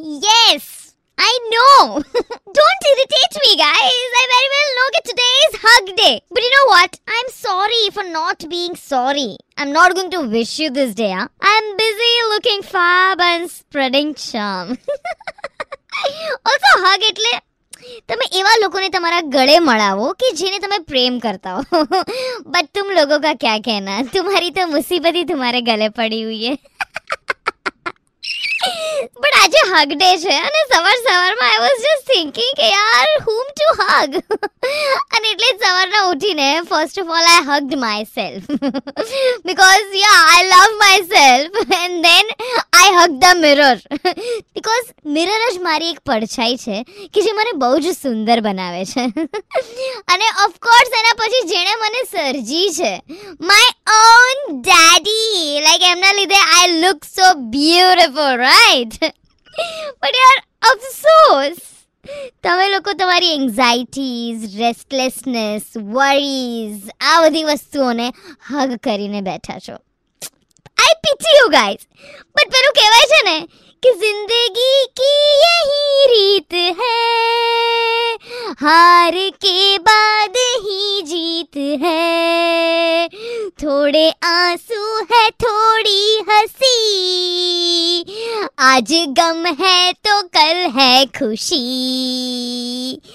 Yes, I know. Don't irritate me, guys. I very well know that today is hug day. But you know what? I'm sorry for not being sorry. I'm not going to wish you this day. Huh? I'm busy looking fab and spreading charm. also, hug એટલે તમે એવા લોકોને તમારા ગળે મળાવો કે જેને તમે પ્રેમ કરતા હો બટ तुम लोगों का क्या कहना तुम्हारी तो मुसीबत ही तुम्हारे गले पड़ी हुई है બટ આજે હગ ડે છે અને સવાર સવારમાં આઈ વોઝ જસ્ટ થિંકિંગ કે યાર હુમ ટુ હગ અને એટલે જ સવારના ઉઠીને first of all I hugged myself because yeah I love myself and then hug the mirror because mirror જ મારી એક પડછાઈ છે કે જે મને બહુ જ સુંદર બનાવે છે અને ઓફકોર્સ એના પછી જેણે મને સર્જી છે માય ઓન ડેડી લાઈક એમના લીધે I look so beautiful right but યાર અફસોસ તમે લોકો તમારી એન્ઝાઇટીઝ રેસ્ટલેસનેસ વરીઝ આ બધી વસ્તુઓને હગ કરીને બેઠા છો मैं पिछी हूँ गाइस बट मेरू कहवाय છે ને કે જિંદગી કી યહી રીત હૈ હાર કે બાદ હી જીત હૈ થોડે આંસુ હૈ થોડી હસી आज गम है तो कल है खुशी